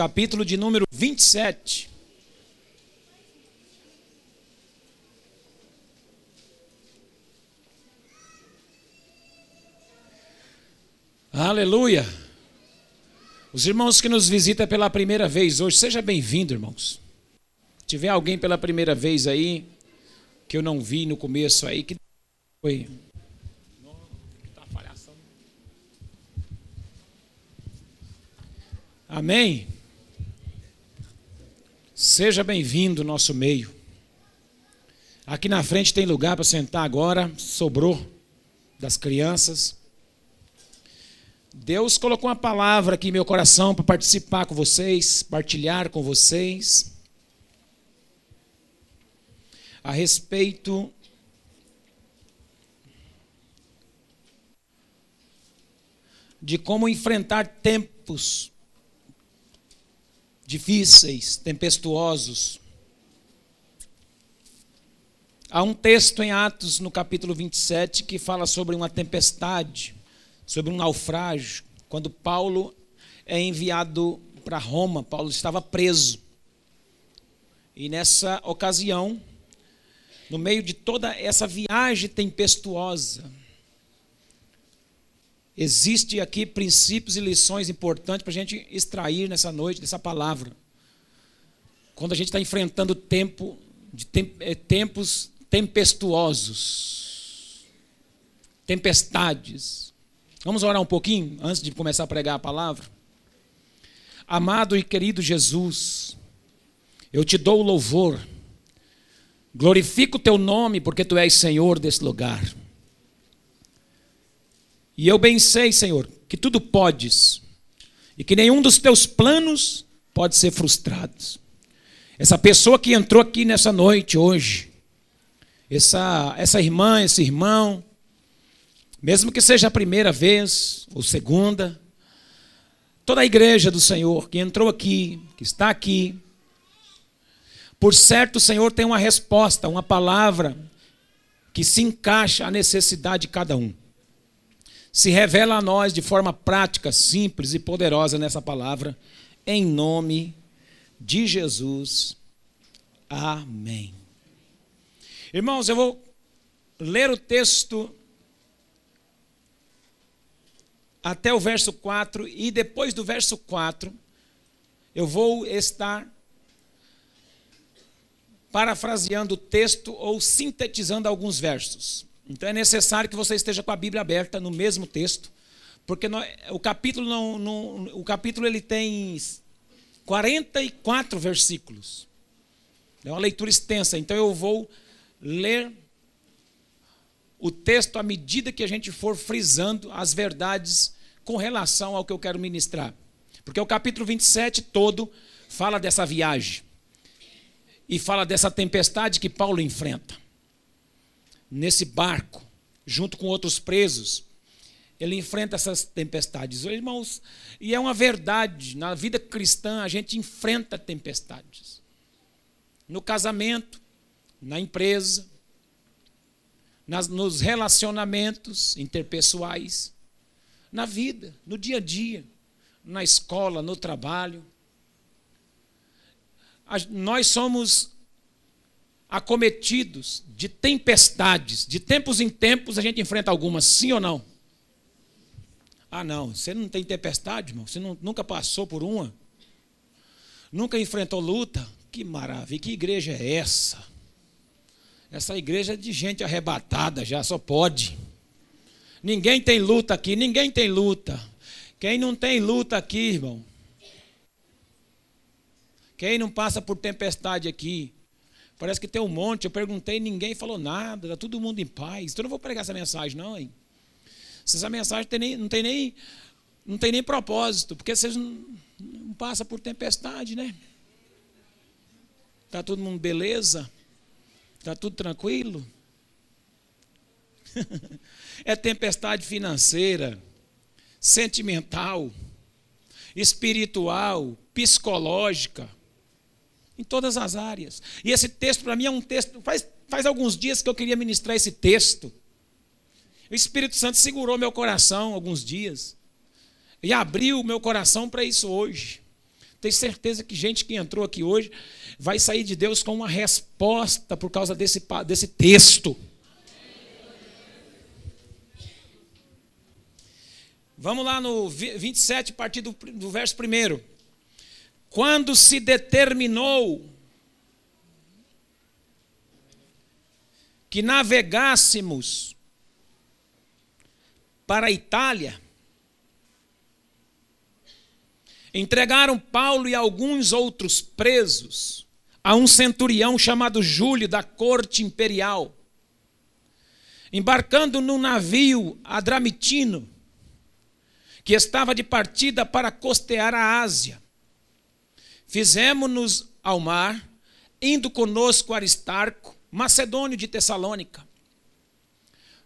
capítulo de número 27. Aleluia. Os irmãos que nos visitam pela primeira vez hoje, seja bem-vindo, irmãos. Se tiver alguém pela primeira vez aí, que eu não vi no começo aí, que foi. Amém? Seja bem-vindo ao nosso meio. Aqui na frente tem lugar para sentar agora, sobrou das crianças. Deus colocou uma palavra aqui em meu coração para participar com vocês, partilhar com vocês a respeito de como enfrentar tempos difíceis, tempestuosos. Há um texto em Atos, no capítulo 27, que fala sobre uma tempestade sobre um naufrágio, quando Paulo é enviado para Roma. Paulo estava preso. E nessa ocasião, no meio de toda essa viagem tempestuosa, existe aqui princípios e lições importantes para a gente extrair nessa noite dessa palavra. Quando a gente está enfrentando tempo de eh, tempos tempestuosos, tempestades, Vamos orar um pouquinho antes de começar a pregar a palavra? Amado e querido Jesus, eu te dou louvor, glorifico o teu nome, porque tu és Senhor desse lugar. E eu bem sei, Senhor, que tudo podes, e que nenhum dos teus planos pode ser frustrado. Essa pessoa que entrou aqui nessa noite, hoje, essa, essa irmã, esse irmão, mesmo que seja a primeira vez ou segunda, toda a igreja do Senhor que entrou aqui, que está aqui, por certo o Senhor tem uma resposta, uma palavra que se encaixa à necessidade de cada um. Se revela a nós de forma prática, simples e poderosa nessa palavra, em nome de Jesus. Amém. Irmãos, eu vou ler o texto até o verso 4, e depois do verso 4, eu vou estar parafraseando o texto ou sintetizando alguns versos. Então é necessário que você esteja com a Bíblia aberta no mesmo texto, porque o capítulo não, não, o capítulo ele tem 44 versículos. É uma leitura extensa, então eu vou ler o texto à medida que a gente for frisando as verdades com relação ao que eu quero ministrar. Porque o capítulo 27 todo fala dessa viagem e fala dessa tempestade que Paulo enfrenta. Nesse barco, junto com outros presos, ele enfrenta essas tempestades. Irmãos, e é uma verdade, na vida cristã a gente enfrenta tempestades. No casamento, na empresa, nas, nos relacionamentos interpessoais, na vida, no dia a dia, na escola, no trabalho. nós somos acometidos de tempestades, de tempos em tempos a gente enfrenta algumas, sim ou não? Ah, não, você não tem tempestade, irmão? Você não, nunca passou por uma? Nunca enfrentou luta? Que maravilha, que igreja é essa? Essa igreja é de gente arrebatada já, só pode. Ninguém tem luta aqui, ninguém tem luta. Quem não tem luta aqui, irmão? Quem não passa por tempestade aqui? Parece que tem um monte. Eu perguntei, ninguém falou nada, está todo mundo em paz. Então eu não vou pregar essa mensagem, não, hein? Essa mensagem tem nem, não, tem nem, não tem nem propósito, porque vocês não, não passam por tempestade, né? Está todo mundo beleza? Está tudo tranquilo? é tempestade financeira, sentimental, espiritual, psicológica, em todas as áreas. E esse texto, para mim, é um texto. Faz, faz alguns dias que eu queria ministrar esse texto. O Espírito Santo segurou meu coração alguns dias e abriu meu coração para isso hoje. tenho certeza que gente que entrou aqui hoje vai sair de Deus com uma resposta por causa desse, desse texto. Vamos lá no 27, a partir do, do verso 1. Quando se determinou que navegássemos para a Itália, entregaram Paulo e alguns outros presos a um centurião chamado Júlio da corte imperial. Embarcando num navio adramitino, que estava de partida para costear a Ásia. Fizemos-nos ao mar, indo conosco Aristarco, macedônio de Tessalônica.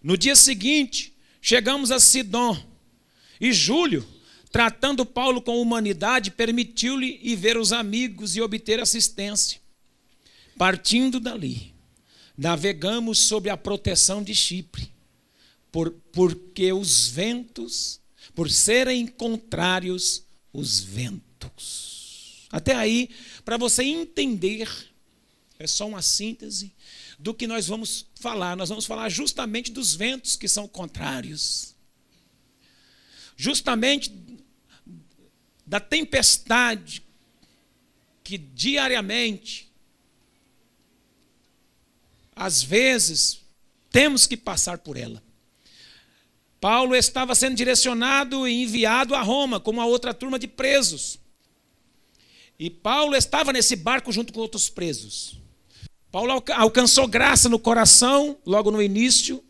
No dia seguinte, chegamos a Sidom, e Júlio, tratando Paulo com humanidade, permitiu-lhe ir ver os amigos e obter assistência. Partindo dali, navegamos sob a proteção de Chipre, por, porque os ventos por serem contrários os ventos. Até aí, para você entender, é só uma síntese do que nós vamos falar. Nós vamos falar justamente dos ventos que são contrários. Justamente da tempestade que diariamente, às vezes, temos que passar por ela. Paulo estava sendo direcionado e enviado a Roma, como a outra turma de presos. E Paulo estava nesse barco junto com outros presos. Paulo alcançou graça no coração, logo no início,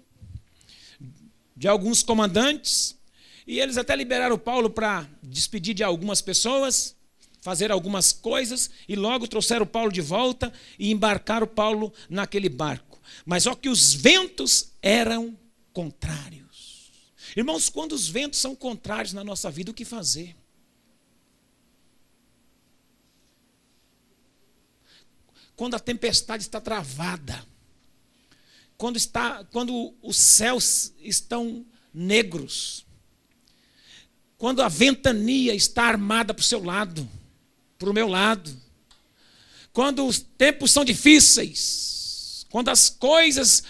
de alguns comandantes, e eles até liberaram Paulo para despedir de algumas pessoas, fazer algumas coisas, e logo trouxeram Paulo de volta e embarcaram Paulo naquele barco. Mas só que os ventos eram contrários. Irmãos, quando os ventos são contrários na nossa vida, o que fazer? Quando a tempestade está travada, quando, está, quando os céus estão negros, quando a ventania está armada para o seu lado, para o meu lado, quando os tempos são difíceis, quando as coisas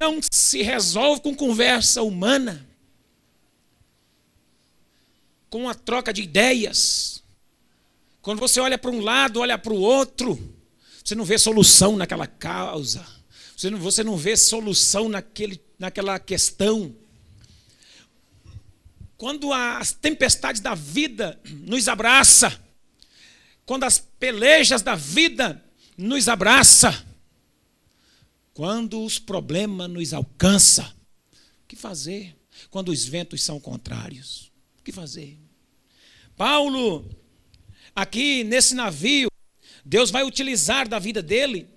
não se resolvem com conversa humana, com a troca de ideias. Quando você olha para um lado, olha para o outro, você não vê solução naquela causa. Você não, você não vê solução naquele, naquela questão. Quando as tempestades da vida nos abraça, quando as pelejas da vida nos abraça, quando os problemas nos alcançam, o que fazer? Quando os ventos são contrários, o que fazer? Paulo, aqui nesse navio, Deus vai utilizar da vida dele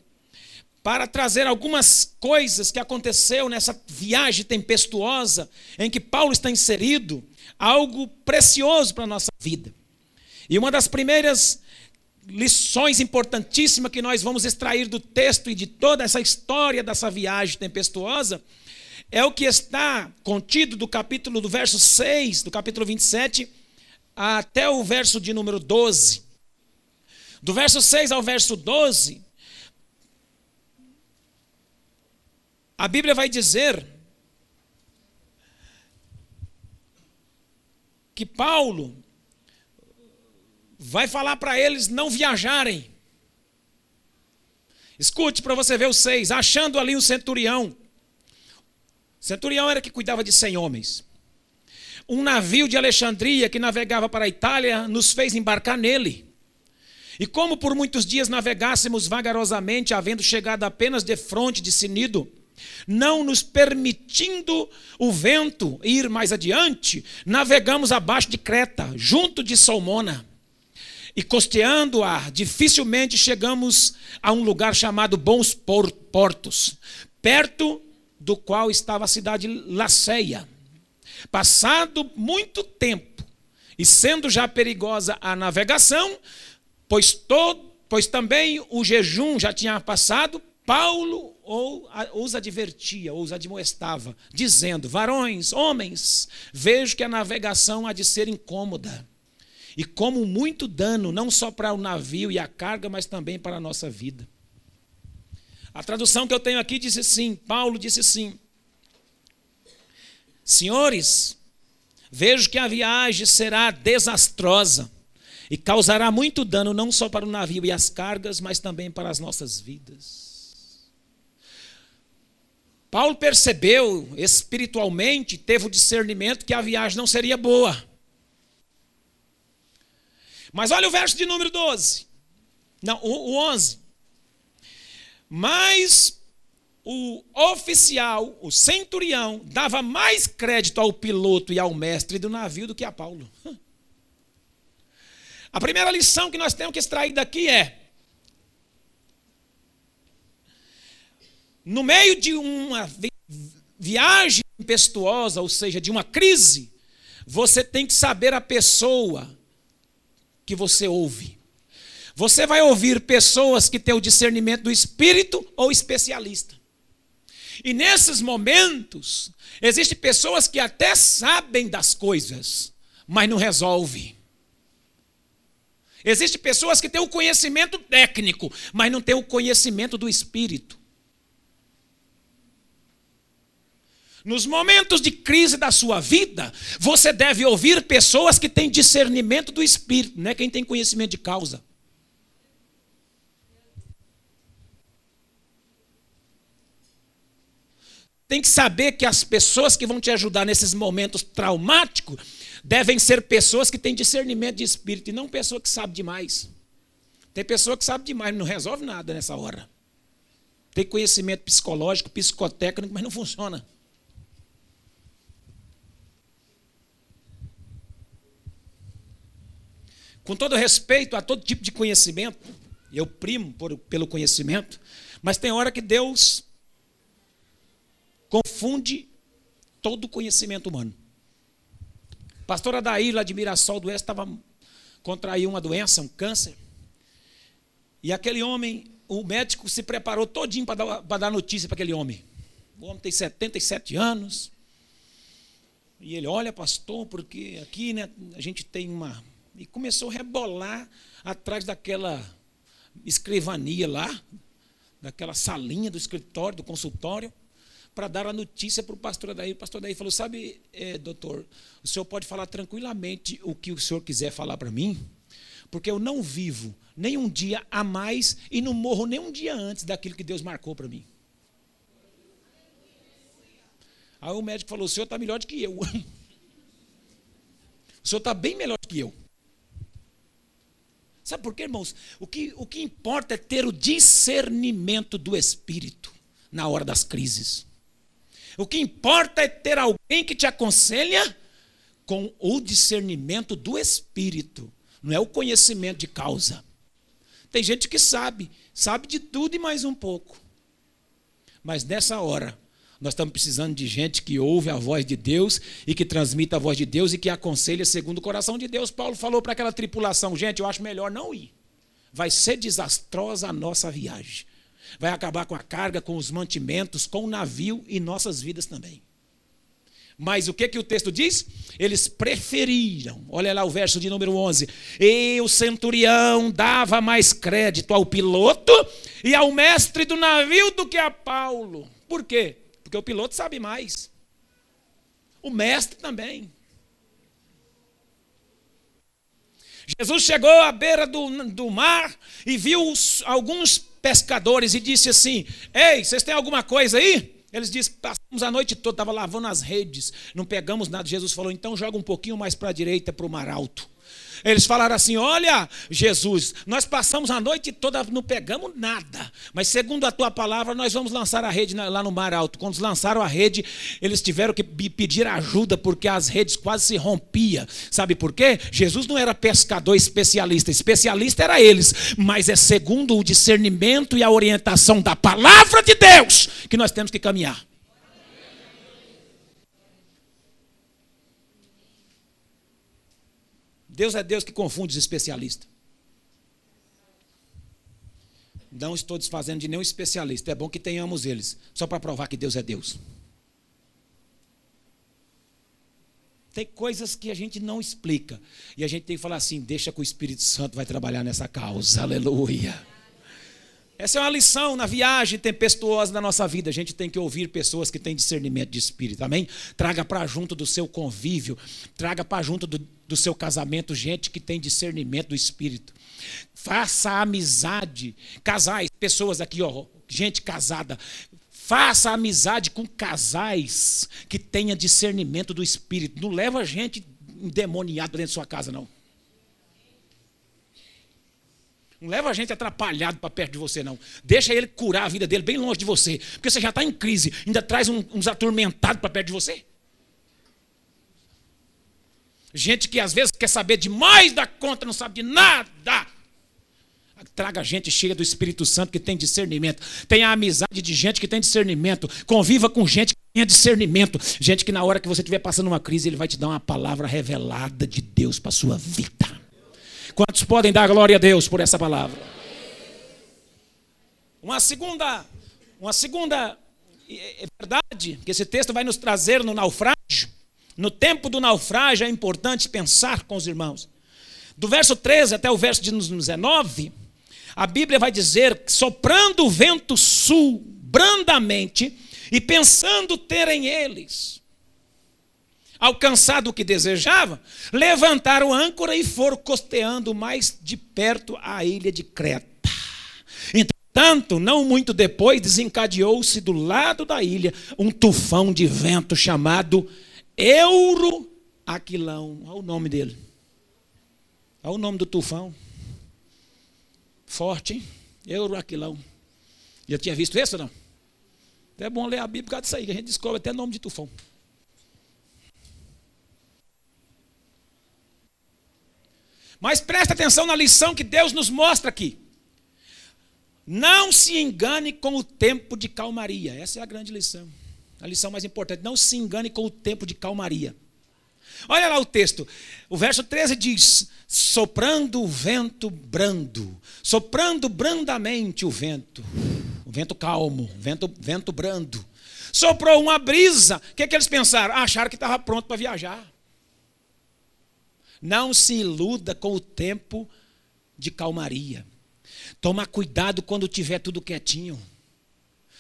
para trazer algumas coisas que aconteceu nessa viagem tempestuosa em que Paulo está inserido, algo precioso para a nossa vida. E uma das primeiras lições importantíssimas que nós vamos extrair do texto e de toda essa história dessa viagem tempestuosa é o que está contido do capítulo do verso 6, do capítulo 27 até o verso de número 12. Do verso 6 ao verso 12, a Bíblia vai dizer que Paulo vai falar para eles não viajarem. Escute para você ver o 6. Achando ali um centurião. Centurião era que cuidava de 100 homens. Um navio de Alexandria que navegava para a Itália nos fez embarcar nele. E como por muitos dias navegássemos vagarosamente, havendo chegado apenas de fronte de Sinido, não nos permitindo o vento ir mais adiante, navegamos abaixo de Creta, junto de Salmona. E costeando-a, dificilmente chegamos a um lugar chamado Bons Portos, perto do qual estava a cidade Laceia. Passado muito tempo, e sendo já perigosa a navegação, pois, todo, pois também o jejum já tinha passado, Paulo ou, os advertia, ou os admoestava, dizendo: Varões, homens, vejo que a navegação há de ser incômoda, e como muito dano, não só para o navio e a carga, mas também para a nossa vida. A tradução que eu tenho aqui diz assim: Paulo disse assim: Senhores, vejo que a viagem será desastrosa e causará muito dano não só para o navio e as cargas, mas também para as nossas vidas. Paulo percebeu espiritualmente, teve o discernimento que a viagem não seria boa. Mas olha o verso de número 12. Não, o, o 11. Mas o oficial, o centurião, dava mais crédito ao piloto e ao mestre do navio do que a Paulo. A primeira lição que nós temos que extrair daqui é: no meio de uma viagem tempestuosa, ou seja, de uma crise, você tem que saber a pessoa que você ouve. Você vai ouvir pessoas que têm o discernimento do espírito ou especialista. E nesses momentos, existem pessoas que até sabem das coisas, mas não resolvem. Existem pessoas que têm o conhecimento técnico, mas não têm o conhecimento do espírito. Nos momentos de crise da sua vida, você deve ouvir pessoas que têm discernimento do espírito, não é quem tem conhecimento de causa. Tem que saber que as pessoas que vão te ajudar nesses momentos traumáticos devem ser pessoas que têm discernimento de espírito e não pessoa que sabe demais. Tem pessoa que sabe demais, não resolve nada nessa hora. Tem conhecimento psicológico, psicotécnico, mas não funciona. Com todo respeito a todo tipo de conhecimento, eu primo por, pelo conhecimento, mas tem hora que Deus confunde todo o conhecimento humano. Pastora Daí, lá de Mirassol do Oeste, estava contraiu uma doença, um câncer. E aquele homem, o médico se preparou todinho para dar, dar notícia para aquele homem. O homem tem 77 anos. E ele, olha, pastor, porque aqui né, a gente tem uma e começou a rebolar atrás daquela escrivania lá, daquela salinha do escritório, do consultório, para dar a notícia para o pastor daí. O pastor daí falou: Sabe, é, doutor, o senhor pode falar tranquilamente o que o senhor quiser falar para mim, porque eu não vivo nem um dia a mais e não morro nem um dia antes daquilo que Deus marcou para mim. Aí o médico falou: O senhor está melhor do que eu. O senhor está bem melhor do que eu. Sabe por quê, irmãos? O que, o que importa é ter o discernimento do Espírito na hora das crises. O que importa é ter alguém que te aconselha com o discernimento do Espírito, não é o conhecimento de causa. Tem gente que sabe, sabe de tudo e mais um pouco. Mas nessa hora, nós estamos precisando de gente que ouve a voz de Deus e que transmita a voz de Deus e que aconselha segundo o coração de Deus. Paulo falou para aquela tripulação: gente, eu acho melhor não ir. Vai ser desastrosa a nossa viagem. Vai acabar com a carga, com os mantimentos, com o navio e nossas vidas também. Mas o que, que o texto diz? Eles preferiram, olha lá o verso de número 11: e o centurião dava mais crédito ao piloto e ao mestre do navio do que a Paulo. Por quê? Porque o piloto sabe mais. O mestre também. Jesus chegou à beira do, do mar e viu alguns pescadores e disse assim: Ei, vocês têm alguma coisa aí? Eles disseram: Passamos a noite toda, estava lavando as redes, não pegamos nada. Jesus falou: Então joga um pouquinho mais para a direita, para o mar alto. Eles falaram assim: Olha, Jesus, nós passamos a noite toda, não pegamos nada, mas segundo a tua palavra, nós vamos lançar a rede lá no Mar Alto. Quando lançaram a rede, eles tiveram que pedir ajuda porque as redes quase se rompiam. Sabe por quê? Jesus não era pescador especialista, especialista era eles, mas é segundo o discernimento e a orientação da palavra de Deus que nós temos que caminhar. Deus é Deus que confunde os especialistas. Não estou desfazendo de nenhum especialista. É bom que tenhamos eles, só para provar que Deus é Deus. tem coisas que a gente não explica. E a gente tem que falar assim: deixa que o Espírito Santo vai trabalhar nessa causa. Aleluia. Essa é uma lição na viagem tempestuosa da nossa vida. A gente tem que ouvir pessoas que têm discernimento de espírito, amém? Traga para junto do seu convívio, traga para junto do, do seu casamento gente que tem discernimento do espírito. Faça amizade, casais, pessoas aqui, ó, gente casada. Faça amizade com casais que tenha discernimento do espírito. Não leva gente endemoniada dentro da sua casa, não. Não leva a gente atrapalhado para perto de você, não. Deixa ele curar a vida dele bem longe de você. Porque você já está em crise. Ainda traz um, uns atormentados para perto de você. Gente que às vezes quer saber demais da conta, não sabe de nada. Traga gente cheia do Espírito Santo que tem discernimento. Tenha amizade de gente que tem discernimento. Conviva com gente que tenha discernimento. Gente que na hora que você estiver passando uma crise, ele vai te dar uma palavra revelada de Deus para a sua vida. Quantos podem dar glória a Deus por essa palavra? Uma segunda, uma segunda é, é verdade que esse texto vai nos trazer no naufrágio. No tempo do naufrágio é importante pensar com os irmãos. Do verso 13 até o verso 19, a Bíblia vai dizer: soprando o vento sul brandamente e pensando terem eles alcançado o que desejava, levantaram âncora e foram costeando mais de perto a ilha de Creta. Entretanto, não muito depois, desencadeou-se do lado da ilha um tufão de vento chamado Euroaquilão. Olha o nome dele. Olha o nome do tufão. Forte, hein? Euroaquilão. Já tinha visto isso não? É bom ler a Bíblia por causa disso aí, que a gente descobre até nome de tufão. Mas presta atenção na lição que Deus nos mostra aqui. Não se engane com o tempo de calmaria. Essa é a grande lição. A lição mais importante. Não se engane com o tempo de calmaria. Olha lá o texto. O verso 13 diz: soprando o vento brando, soprando brandamente o vento, o vento calmo, vento, vento brando. Soprou uma brisa. O que, é que eles pensaram? Acharam que estava pronto para viajar. Não se iluda com o tempo de calmaria. Toma cuidado quando tiver tudo quietinho.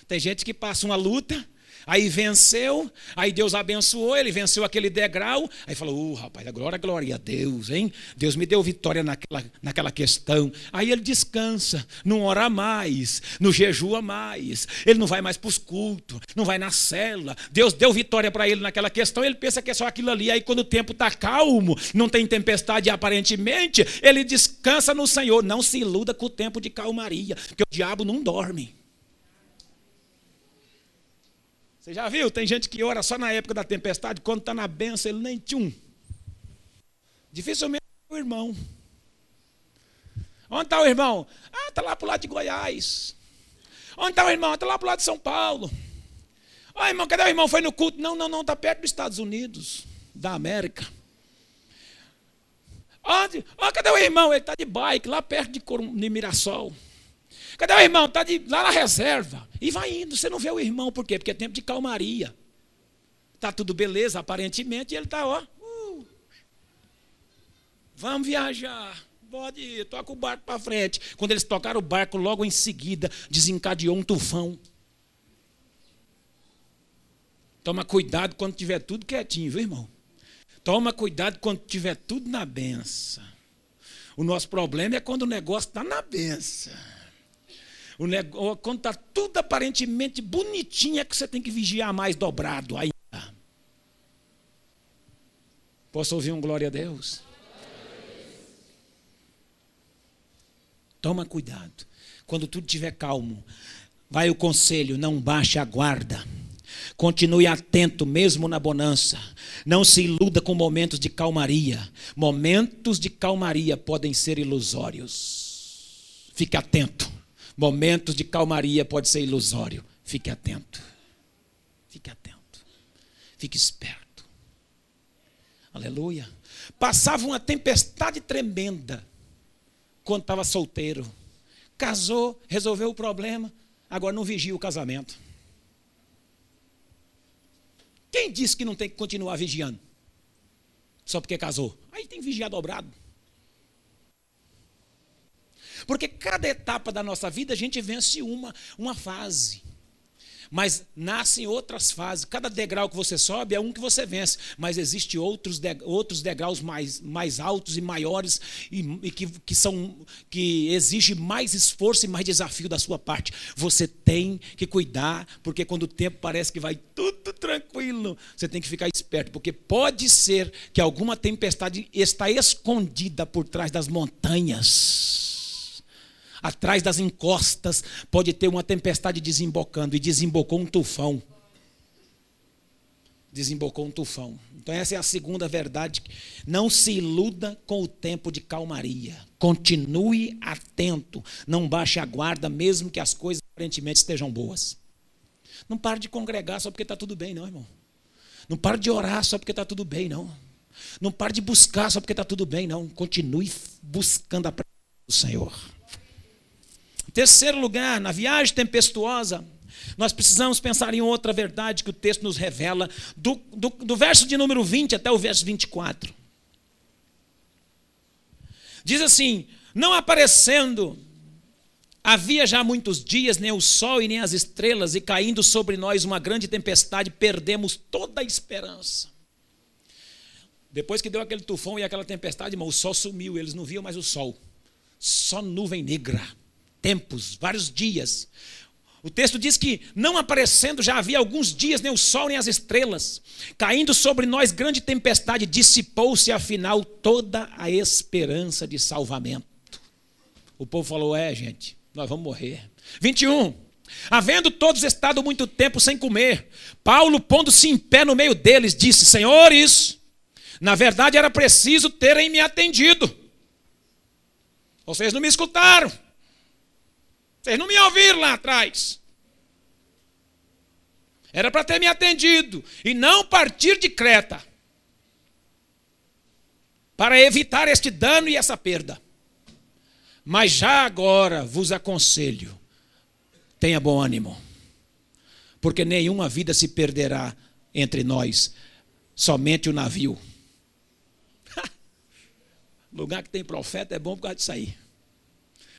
Tem gente que passa uma luta, Aí venceu, aí Deus abençoou, ele venceu aquele degrau. Aí falou: uh, rapaz, glória, glória a Deus, hein? Deus me deu vitória naquela, naquela questão. Aí ele descansa, não ora mais, não jejua mais, ele não vai mais para os cultos, não vai na cela. Deus deu vitória para ele naquela questão, ele pensa que é só aquilo ali. Aí quando o tempo está calmo, não tem tempestade aparentemente, ele descansa no Senhor. Não se iluda com o tempo de calmaria, porque o diabo não dorme. Você já viu? Tem gente que ora só na época da tempestade, quando está na benção, ele nem tchum. Dificilmente é o irmão. Onde está o irmão? Ah, está lá para o lado de Goiás. Onde está o irmão? Está lá para o lado de São Paulo. Ó, oh, irmão, cadê o irmão? Foi no culto? Não, não, não, está perto dos Estados Unidos, da América. Onde? Ó, oh, cadê o irmão? Ele está de bike, lá perto de, de Mirassol. Cadê o irmão? Está lá na reserva. E vai indo. Você não vê o irmão, por quê? Porque é tempo de calmaria. Está tudo beleza, aparentemente, e ele está, ó. Uh, vamos viajar. Pode ir, toca o barco para frente. Quando eles tocaram o barco, logo em seguida, desencadeou um tufão. Toma cuidado quando tiver tudo quietinho, viu, irmão? Toma cuidado quando tiver tudo na benção. O nosso problema é quando o negócio está na benção. O negócio, quando está tudo aparentemente bonitinho, é que você tem que vigiar mais dobrado ainda. Posso ouvir um glória a Deus? Toma cuidado. Quando tudo estiver calmo, vai o conselho: não baixe a guarda. Continue atento, mesmo na bonança. Não se iluda com momentos de calmaria. Momentos de calmaria podem ser ilusórios. Fique atento. Momentos de calmaria pode ser ilusório. Fique atento. Fique atento. Fique esperto. Aleluia. Passava uma tempestade tremenda quando estava solteiro. Casou, resolveu o problema, agora não vigia o casamento. Quem disse que não tem que continuar vigiando? só porque casou. Aí tem que vigiar dobrado. Porque cada etapa da nossa vida a gente vence uma, uma fase. Mas nascem outras fases. Cada degrau que você sobe é um que você vence. Mas existem outros, outros degraus mais, mais altos e maiores e, e, que, que, são, que exigem mais esforço e mais desafio da sua parte. Você tem que cuidar, porque quando o tempo parece que vai tudo tranquilo, você tem que ficar esperto, porque pode ser que alguma tempestade está escondida por trás das montanhas atrás das encostas, pode ter uma tempestade desembocando, e desembocou um tufão. Desembocou um tufão. Então, essa é a segunda verdade. Não se iluda com o tempo de calmaria. Continue atento. Não baixe a guarda, mesmo que as coisas aparentemente estejam boas. Não pare de congregar só porque está tudo bem, não, irmão. Não pare de orar só porque está tudo bem, não. Não pare de buscar só porque está tudo bem, não. Continue buscando a presença do Senhor. Terceiro lugar, na viagem tempestuosa, nós precisamos pensar em outra verdade que o texto nos revela, do, do, do verso de número 20 até o verso 24. Diz assim: Não aparecendo, havia já muitos dias, nem o sol e nem as estrelas, e caindo sobre nós uma grande tempestade, perdemos toda a esperança. Depois que deu aquele tufão e aquela tempestade, irmão, o sol sumiu, eles não viam mais o sol, só nuvem negra tempos, vários dias. O texto diz que, não aparecendo já havia alguns dias nem o sol nem as estrelas, caindo sobre nós grande tempestade, dissipou-se afinal toda a esperança de salvamento. O povo falou: É, gente, nós vamos morrer. 21. Havendo todos estado muito tempo sem comer, Paulo, pondo-se em pé no meio deles, disse: Senhores, na verdade era preciso terem me atendido. Vocês não me escutaram. Vocês não me ouviram lá atrás. Era para ter me atendido e não partir de Creta. Para evitar este dano e essa perda. Mas já agora vos aconselho: tenha bom ânimo, porque nenhuma vida se perderá entre nós, somente o navio. Lugar que tem profeta é bom por causa disso aí.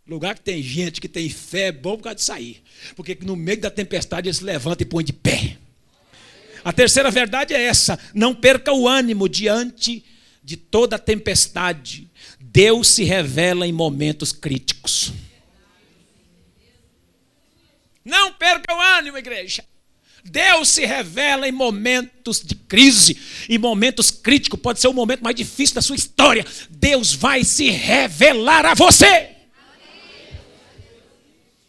Lugar que tem gente que tem fé é bom por causa de sair. Porque no meio da tempestade ele se levanta e põe de pé. A terceira verdade é essa: não perca o ânimo diante de toda a tempestade. Deus se revela em momentos críticos. Não perca o ânimo, igreja. Deus se revela em momentos de crise, em momentos críticos, pode ser o momento mais difícil da sua história. Deus vai se revelar a você.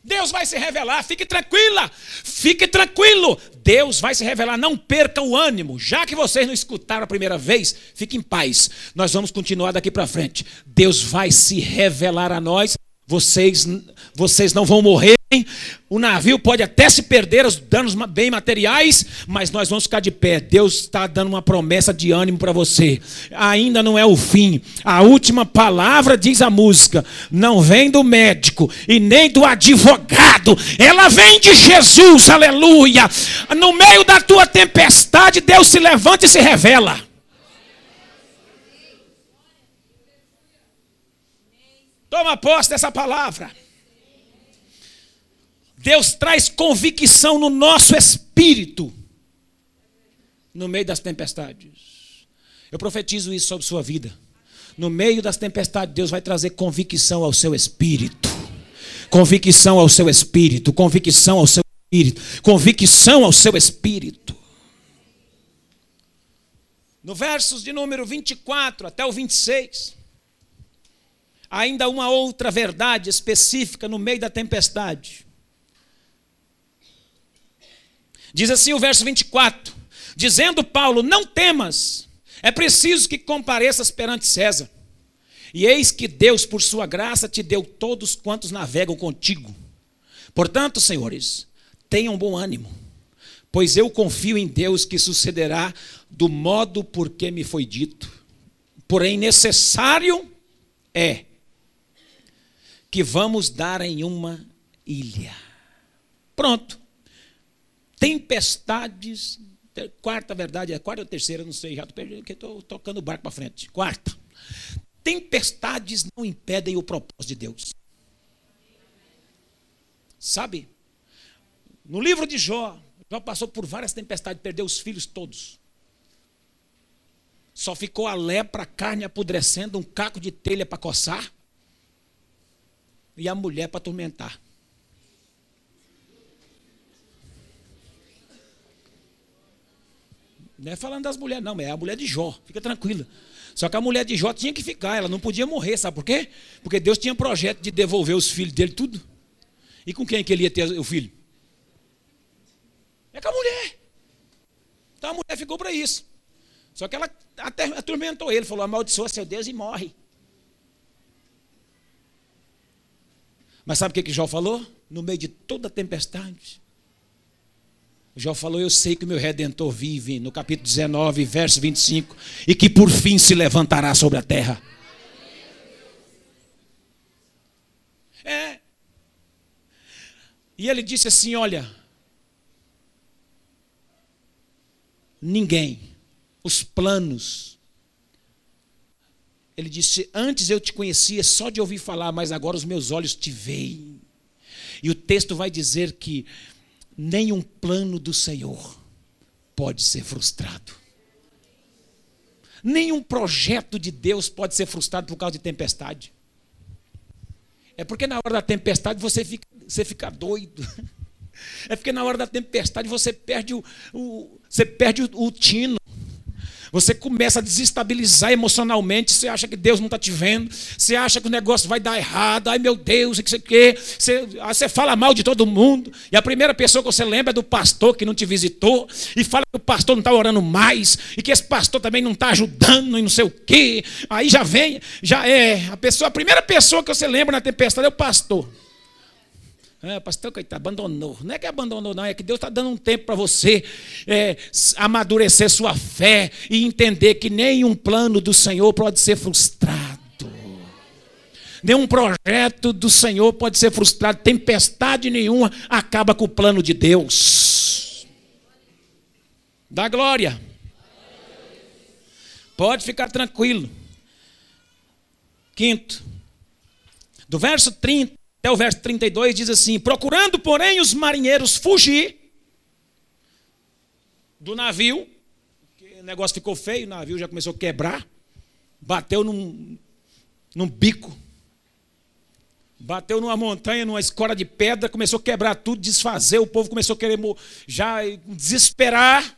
Deus vai se revelar, fique tranquila, fique tranquilo. Deus vai se revelar, não perca o ânimo. Já que vocês não escutaram a primeira vez, fique em paz. Nós vamos continuar daqui para frente. Deus vai se revelar a nós. Vocês, vocês não vão morrer o navio pode até se perder, os danos bem materiais, mas nós vamos ficar de pé. Deus está dando uma promessa de ânimo para você. Ainda não é o fim. A última palavra diz a música: não vem do médico e nem do advogado, ela vem de Jesus, aleluia. No meio da tua tempestade, Deus se levanta e se revela. Toma posse dessa palavra. Deus traz convicção no nosso espírito no meio das tempestades. Eu profetizo isso sobre sua vida. No meio das tempestades, Deus vai trazer convicção ao seu espírito. Convicção ao seu espírito, convicção ao seu espírito, convicção ao seu espírito. No versos de número 24 até o 26, ainda uma outra verdade específica no meio da tempestade. Diz assim o verso 24: Dizendo Paulo: Não temas, é preciso que compareças perante César. E eis que Deus, por sua graça, te deu todos quantos navegam contigo. Portanto, senhores, tenham bom ânimo, pois eu confio em Deus que sucederá do modo por que me foi dito. Porém, necessário é que vamos dar em uma ilha. Pronto tempestades quarta verdade, é quarta ou terceira, não sei, já estou tocando o barco para frente. Quarta. Tempestades não impedem o propósito de Deus. Sabe? No livro de Jó, Jó passou por várias tempestades, perdeu os filhos todos. Só ficou a lepra, a carne apodrecendo, um caco de telha para coçar e a mulher para atormentar. Não é falando das mulheres, não, é a mulher de Jó, fica tranquila. Só que a mulher de Jó tinha que ficar, ela não podia morrer, sabe por quê? Porque Deus tinha projeto de devolver os filhos dele tudo. E com quem que ele ia ter o filho? É com a mulher. Então a mulher ficou para isso. Só que ela até atormentou ele, falou: amaldiçoa seu Deus e morre. Mas sabe o que, que Jó falou? No meio de toda a tempestade. Jó falou: Eu sei que o meu redentor vive, no capítulo 19, verso 25, e que por fim se levantará sobre a terra. É. E ele disse assim: Olha, ninguém, os planos. Ele disse: Antes eu te conhecia só de ouvir falar, mas agora os meus olhos te veem. E o texto vai dizer que nenhum plano do Senhor pode ser frustrado. Nenhum projeto de Deus pode ser frustrado por causa de tempestade. É porque na hora da tempestade você fica, você fica doido. É porque na hora da tempestade você perde o, o você perde o, o tino. Você começa a desestabilizar emocionalmente. Você acha que Deus não está te vendo. Você acha que o negócio vai dar errado. Ai meu Deus, o que você quer? Você, você fala mal de todo mundo. E a primeira pessoa que você lembra é do pastor que não te visitou. E fala que o pastor não está orando mais. E que esse pastor também não está ajudando e não sei o quê. Aí já vem, já é. A, pessoa, a primeira pessoa que você lembra na tempestade é o pastor. É, pastor, coitado, abandonou. Não é que abandonou, não, é que Deus está dando um tempo para você é, amadurecer sua fé e entender que nenhum plano do Senhor pode ser frustrado. Nenhum projeto do Senhor pode ser frustrado. Tempestade nenhuma acaba com o plano de Deus. Dá glória. Pode ficar tranquilo. Quinto, do verso 30 até o verso 32 diz assim: Procurando, porém, os marinheiros fugir do navio, o negócio ficou feio, o navio já começou a quebrar, bateu num, num bico, bateu numa montanha, numa escora de pedra, começou a quebrar tudo, desfazer, o povo começou a querer já desesperar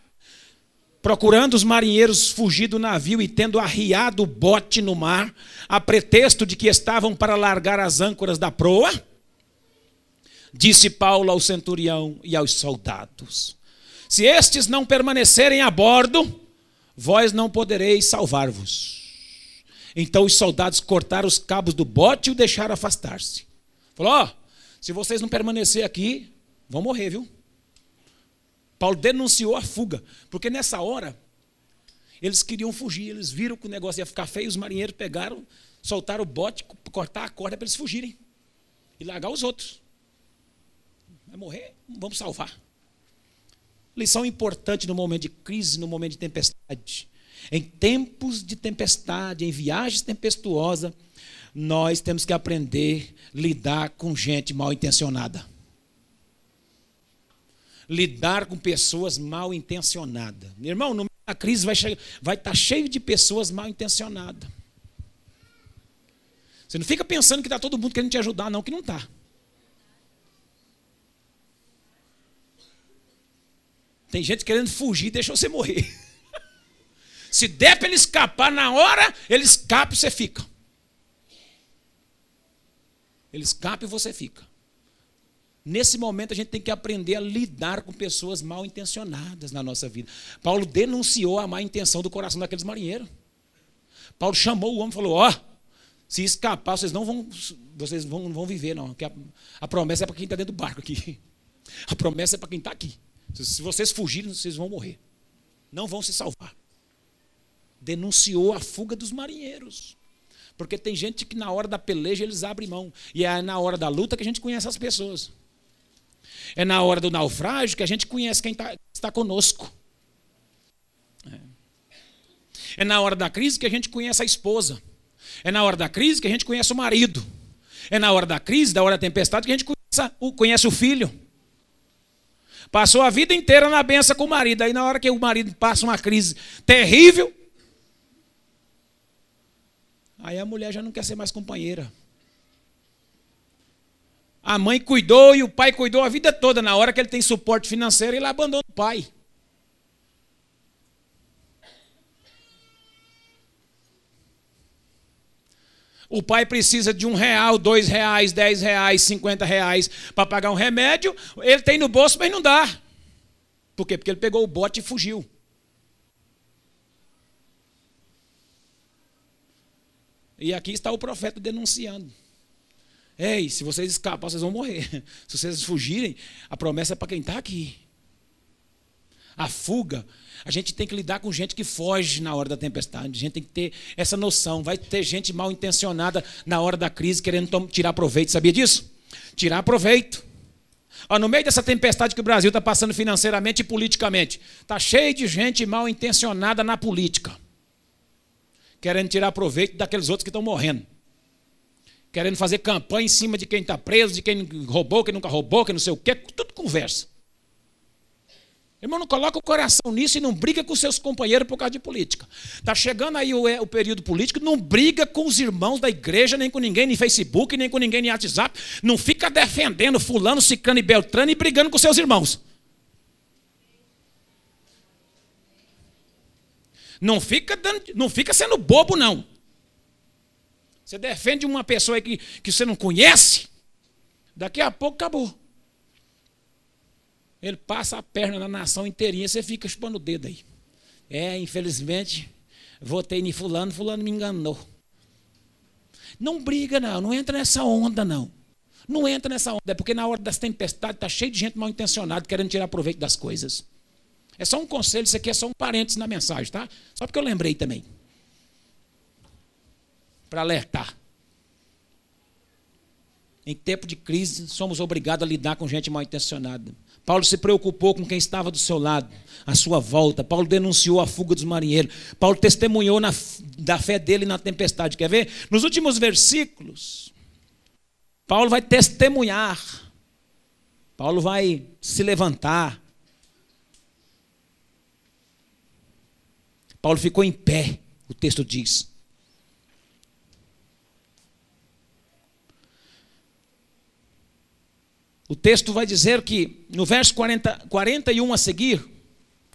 procurando os marinheiros fugir do navio e tendo arriado o bote no mar, a pretexto de que estavam para largar as âncoras da proa, disse Paulo ao centurião e aos soldados: Se estes não permanecerem a bordo, vós não podereis salvar-vos. Então os soldados cortaram os cabos do bote e o deixaram afastar-se. Falou: oh, se vocês não permanecer aqui, vão morrer, viu? Paulo denunciou a fuga, porque nessa hora eles queriam fugir, eles viram que o negócio ia ficar feio, os marinheiros pegaram, soltaram o bote, cortar a corda para eles fugirem e largar os outros. Vai morrer? Vamos salvar. Lição importante no momento de crise, no momento de tempestade. Em tempos de tempestade, em viagens tempestuosas, nós temos que aprender a lidar com gente mal intencionada lidar com pessoas mal intencionadas. Meu irmão, no meio da crise vai, vai estar tá cheio de pessoas mal intencionadas. Você não fica pensando que está todo mundo querendo te ajudar, não, que não está. Tem gente querendo fugir, deixa você morrer. Se der para ele escapar na hora, ele escapa e você fica. Ele escapa e você fica. Nesse momento a gente tem que aprender a lidar com pessoas mal intencionadas na nossa vida. Paulo denunciou a má intenção do coração daqueles marinheiros. Paulo chamou o homem e falou: Ó, oh, se escapar, vocês não vão, vocês vão, vão viver, não. A, a, promessa é para quem está dentro do barco aqui. A promessa é para quem está aqui. Se, se vocês fugirem, vocês vão morrer. Não vão se salvar. Denunciou a fuga dos marinheiros. Porque tem gente que na hora da peleja eles abrem mão. E é na hora da luta que a gente conhece as pessoas. É na hora do naufrágio que a gente conhece quem tá, está conosco. É na hora da crise que a gente conhece a esposa. É na hora da crise que a gente conhece o marido. É na hora da crise, da hora da tempestade, que a gente conhece o, conhece o filho. Passou a vida inteira na benção com o marido. Aí, na hora que o marido passa uma crise terrível, aí a mulher já não quer ser mais companheira. A mãe cuidou e o pai cuidou a vida toda. Na hora que ele tem suporte financeiro, ele abandona o pai. O pai precisa de um real, dois reais, dez reais, cinquenta reais para pagar um remédio. Ele tem no bolso, mas não dá. Por quê? Porque ele pegou o bote e fugiu. E aqui está o profeta denunciando. Ei, se vocês escapar, vocês vão morrer. Se vocês fugirem, a promessa é para quem está aqui. A fuga a gente tem que lidar com gente que foge na hora da tempestade. A gente tem que ter essa noção. Vai ter gente mal intencionada na hora da crise querendo tirar proveito. Sabia disso? Tirar proveito. Ó, no meio dessa tempestade que o Brasil está passando financeiramente e politicamente, está cheio de gente mal intencionada na política, querendo tirar proveito daqueles outros que estão morrendo, querendo fazer campanha em cima de quem está preso, de quem roubou, quem nunca roubou, quem não sei o quê, tudo conversa. Irmão, não coloca o coração nisso e não briga com seus companheiros por causa de política. Está chegando aí o, é, o, período político, não briga com os irmãos da igreja, nem com ninguém no Facebook, nem com ninguém no WhatsApp. Não fica defendendo fulano, ciclano e beltrano e brigando com seus irmãos. Não fica, dando, não fica sendo bobo, não. Você defende uma pessoa que, que você não conhece, daqui a pouco acabou. Ele passa a perna na nação inteirinha, você fica chupando o dedo aí. É, infelizmente, votei em fulano, fulano me enganou. Não briga, não, não entra nessa onda, não. Não entra nessa onda, é porque na hora das tempestades está cheio de gente mal intencionada querendo tirar proveito das coisas. É só um conselho, isso aqui é só um parênteses na mensagem, tá? Só porque eu lembrei também. Para alertar. Em tempo de crise, somos obrigados a lidar com gente mal intencionada. Paulo se preocupou com quem estava do seu lado, à sua volta. Paulo denunciou a fuga dos marinheiros. Paulo testemunhou na, da fé dele na tempestade. Quer ver? Nos últimos versículos, Paulo vai testemunhar. Paulo vai se levantar. Paulo ficou em pé, o texto diz. O texto vai dizer que no verso 40, 41 a seguir,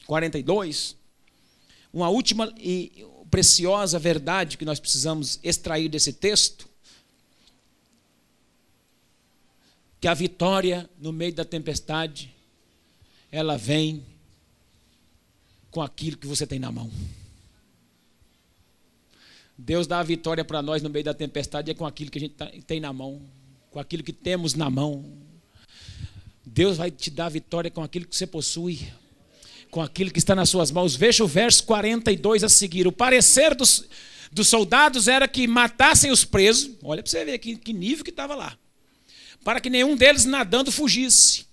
42, uma última e preciosa verdade que nós precisamos extrair desse texto, que a vitória no meio da tempestade, ela vem com aquilo que você tem na mão. Deus dá a vitória para nós no meio da tempestade é com aquilo que a gente tá, tem na mão, com aquilo que temos na mão. Deus vai te dar vitória com aquilo que você possui, com aquilo que está nas suas mãos. Veja o verso 42 a seguir. O parecer dos, dos soldados era que matassem os presos. Olha para você ver que, que nível que estava lá. Para que nenhum deles nadando fugisse.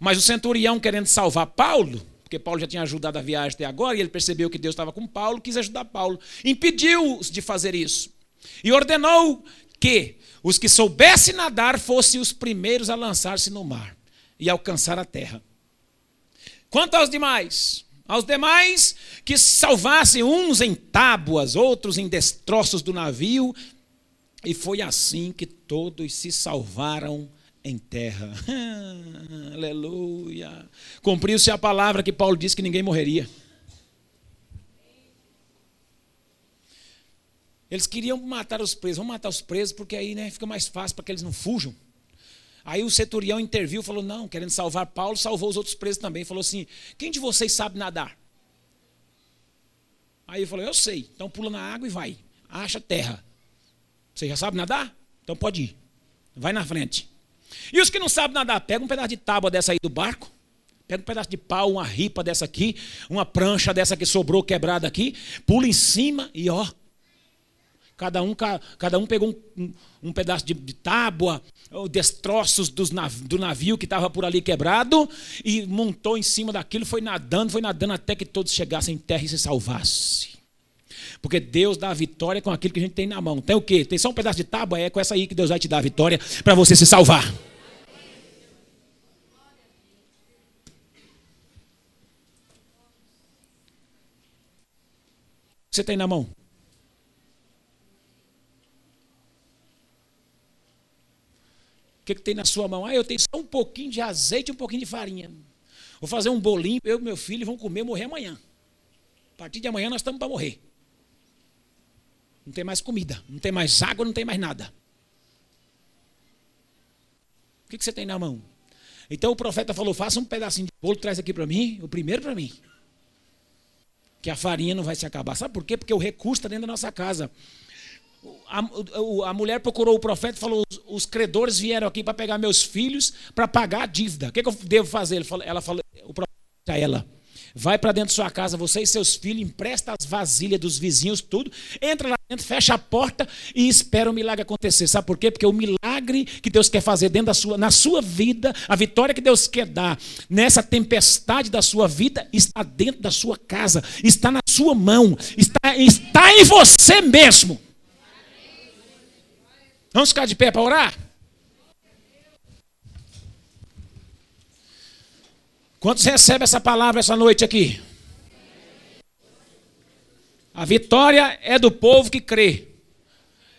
Mas o centurião, querendo salvar Paulo, porque Paulo já tinha ajudado a viagem até agora, e ele percebeu que Deus estava com Paulo, quis ajudar Paulo. Impediu-os de fazer isso. E ordenou que os que soubessem nadar fossem os primeiros a lançar-se no mar e alcançar a terra. Quanto aos demais, aos demais que salvassem uns em tábuas, outros em destroços do navio, e foi assim que todos se salvaram em terra. Aleluia. Cumpriu-se a palavra que Paulo disse que ninguém morreria. Eles queriam matar os presos. Vamos matar os presos porque aí né, fica mais fácil para que eles não fujam. Aí o centurião interviu, falou: Não, querendo salvar Paulo, salvou os outros presos também. Falou assim: Quem de vocês sabe nadar? Aí ele falou: Eu sei. Então pula na água e vai. Acha terra. Você já sabe nadar? Então pode ir. Vai na frente. E os que não sabem nadar, pega um pedaço de tábua dessa aí do barco, pega um pedaço de pau, uma ripa dessa aqui, uma prancha dessa que sobrou quebrada aqui, pula em cima e ó, Cada um, cada um pegou um, um, pedaço de, de tábua, destroços dos do navio que estava por ali quebrado, e montou em cima daquilo, foi nadando, foi nadando até que todos chegassem em terra e se salvassem. Porque Deus dá a vitória com aquilo que a gente tem na mão. Tem o quê? Tem só um pedaço de tábua? É com essa aí que Deus vai te dar a vitória para você se salvar. você tem na mão? O que, que tem na sua mão? Ah, eu tenho só um pouquinho de azeite e um pouquinho de farinha. Vou fazer um bolinho, eu e meu filho vão comer morrer amanhã. A partir de amanhã nós estamos para morrer. Não tem mais comida, não tem mais água, não tem mais nada. O que, que você tem na mão? Então o profeta falou: faça um pedacinho de bolo, traz aqui para mim, o primeiro para mim que a farinha não vai se acabar. Sabe por quê? Porque o recurso está dentro da nossa casa. A, a, a, mulher procurou o profeta e falou: os, credores vieram aqui para pegar meus filhos para pagar a dívida. O que, que, eu devo fazer? Falou, ela falou, o profeta a ela: vai para dentro da sua casa, você e seus filhos, empresta as vasilhas dos vizinhos, tudo, entra lá dentro, fecha a porta e espera o milagre acontecer. Sabe por quê? Porque o milagre que Deus quer fazer dentro da sua, na sua vida, a vitória que Deus quer dar nessa tempestade da sua vida, está dentro da sua casa, está na sua mão, está, está em você mesmo. Vamos ficar de pé para orar? Quantos recebem essa palavra essa noite aqui? A vitória é do povo que crê.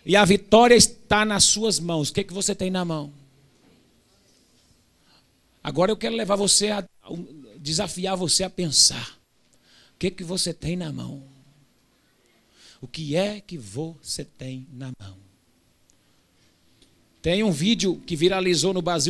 E a vitória está nas suas mãos. O que, é que você tem na mão? Agora eu quero levar você a, desafiar você a pensar. O que, é que você tem na mão? O que é que você tem na mão? Tem um vídeo que viralizou no Brasil